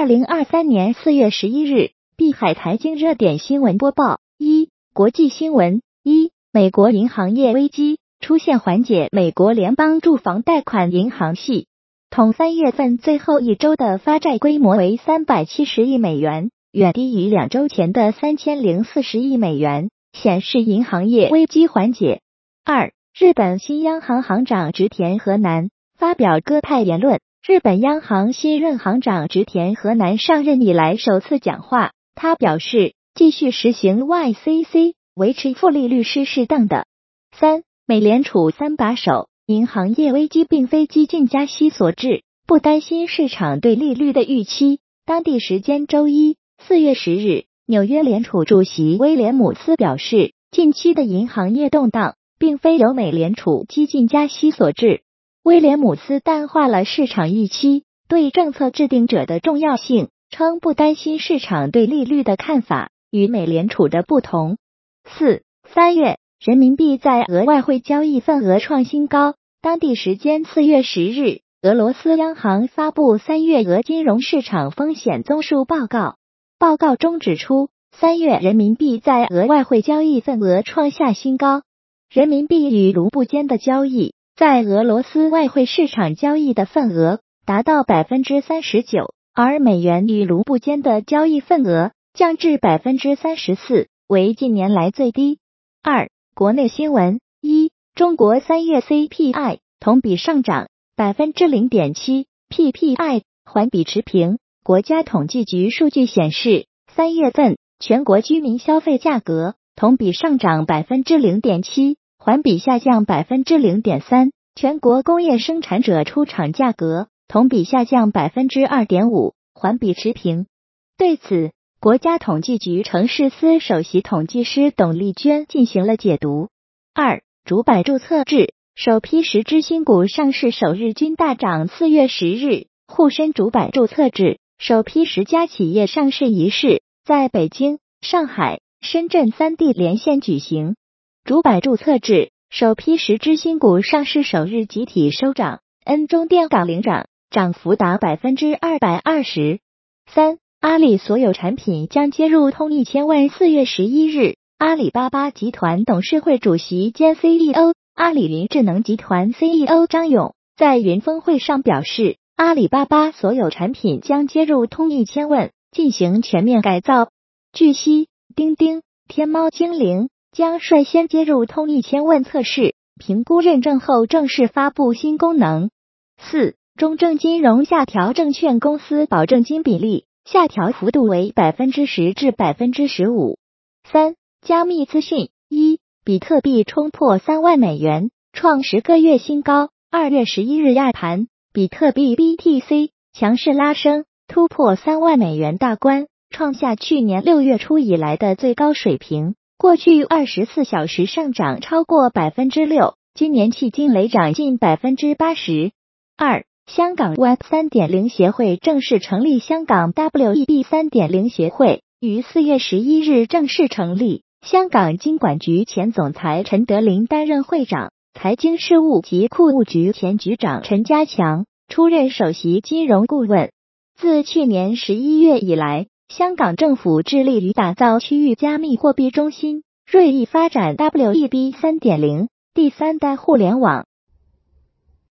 二零二三年四月十一日，碧海财经热点新闻播报：一、国际新闻：一、美国银行业危机出现缓解，美国联邦住房贷款银行系统三月份最后一周的发债规模为三百七十亿美元，远低于两周前的三千零四十亿美元，显示银行业危机缓解。二、日本新央行行长植田和男发表鸽派言论。日本央行新任行长植田和男上任以来首次讲话，他表示继续实行 YCC，维持负利率是适当的。三，美联储三把手，银行业危机并非激进加息所致，不担心市场对利率的预期。当地时间周一四月十日，纽约联储主席威廉姆斯表示，近期的银行业动荡并非由美联储激进加息所致。威廉姆斯淡化了市场预期对政策制定者的重要性，称不担心市场对利率的看法与美联储的不同。四三月，人民币在俄外汇交易份额创新高。当地时间四月十日，俄罗斯央行发布三月俄金融市场风险综述报告，报告中指出，三月人民币在俄外汇交易份额创下新高，人民币与卢布间的交易。在俄罗斯外汇市场交易的份额达到百分之三十九，而美元与卢布间的交易份额降至百分之三十四，为近年来最低。二、国内新闻：一、中国三月 CPI 同比上涨百分之零点七，PPI 环比持平。国家统计局数据显示，三月份全国居民消费价格同比上涨百分之零点七。环比下降百分之零点三，全国工业生产者出厂价格同比下降百分之二点五，环比持平。对此，国家统计局城市司首席统计师董丽娟进行了解读。二、主板注册制首批十只新股上市首日均大涨。四月十日，沪深主板注册制首批十家企业上市仪式在北京、上海、深圳三地连线举行。主板注册制首批十只新股上市首日集体收涨，N 中电港领涨，涨幅达百分之二百二十三。阿里所有产品将接入通一千万。四月十一日，阿里巴巴集团董事会主席兼 CEO、阿里云智能集团 CEO 张勇在云峰会上表示，阿里巴巴所有产品将接入通一千万，进行全面改造。据悉，钉钉、天猫精灵。将率先接入通一千问测试、评估认证后正式发布新功能。四、中证金融下调证券公司保证金比例，下调幅度为百分之十至百分之十五。三、加密资讯：一、比特币冲破三万美元，创十个月新高。二月十一日亚盘，比特币 BTC 强势拉升，突破三万美元大关，创下去年六月初以来的最高水平。过去二十四小时上涨超过百分之六，今年迄今累涨近百分之八十二。香港 Web 三点零协会正式成立，香港 WEB 三点零协会于四月十一日正式成立。香港金管局前总裁陈德林担任会长，财经事务及库务局前局长陈家强出任首席金融顾问。自去年十一月以来。香港政府致力于打造区域加密货币中心，锐意发展 WEB 三点零第三代互联网。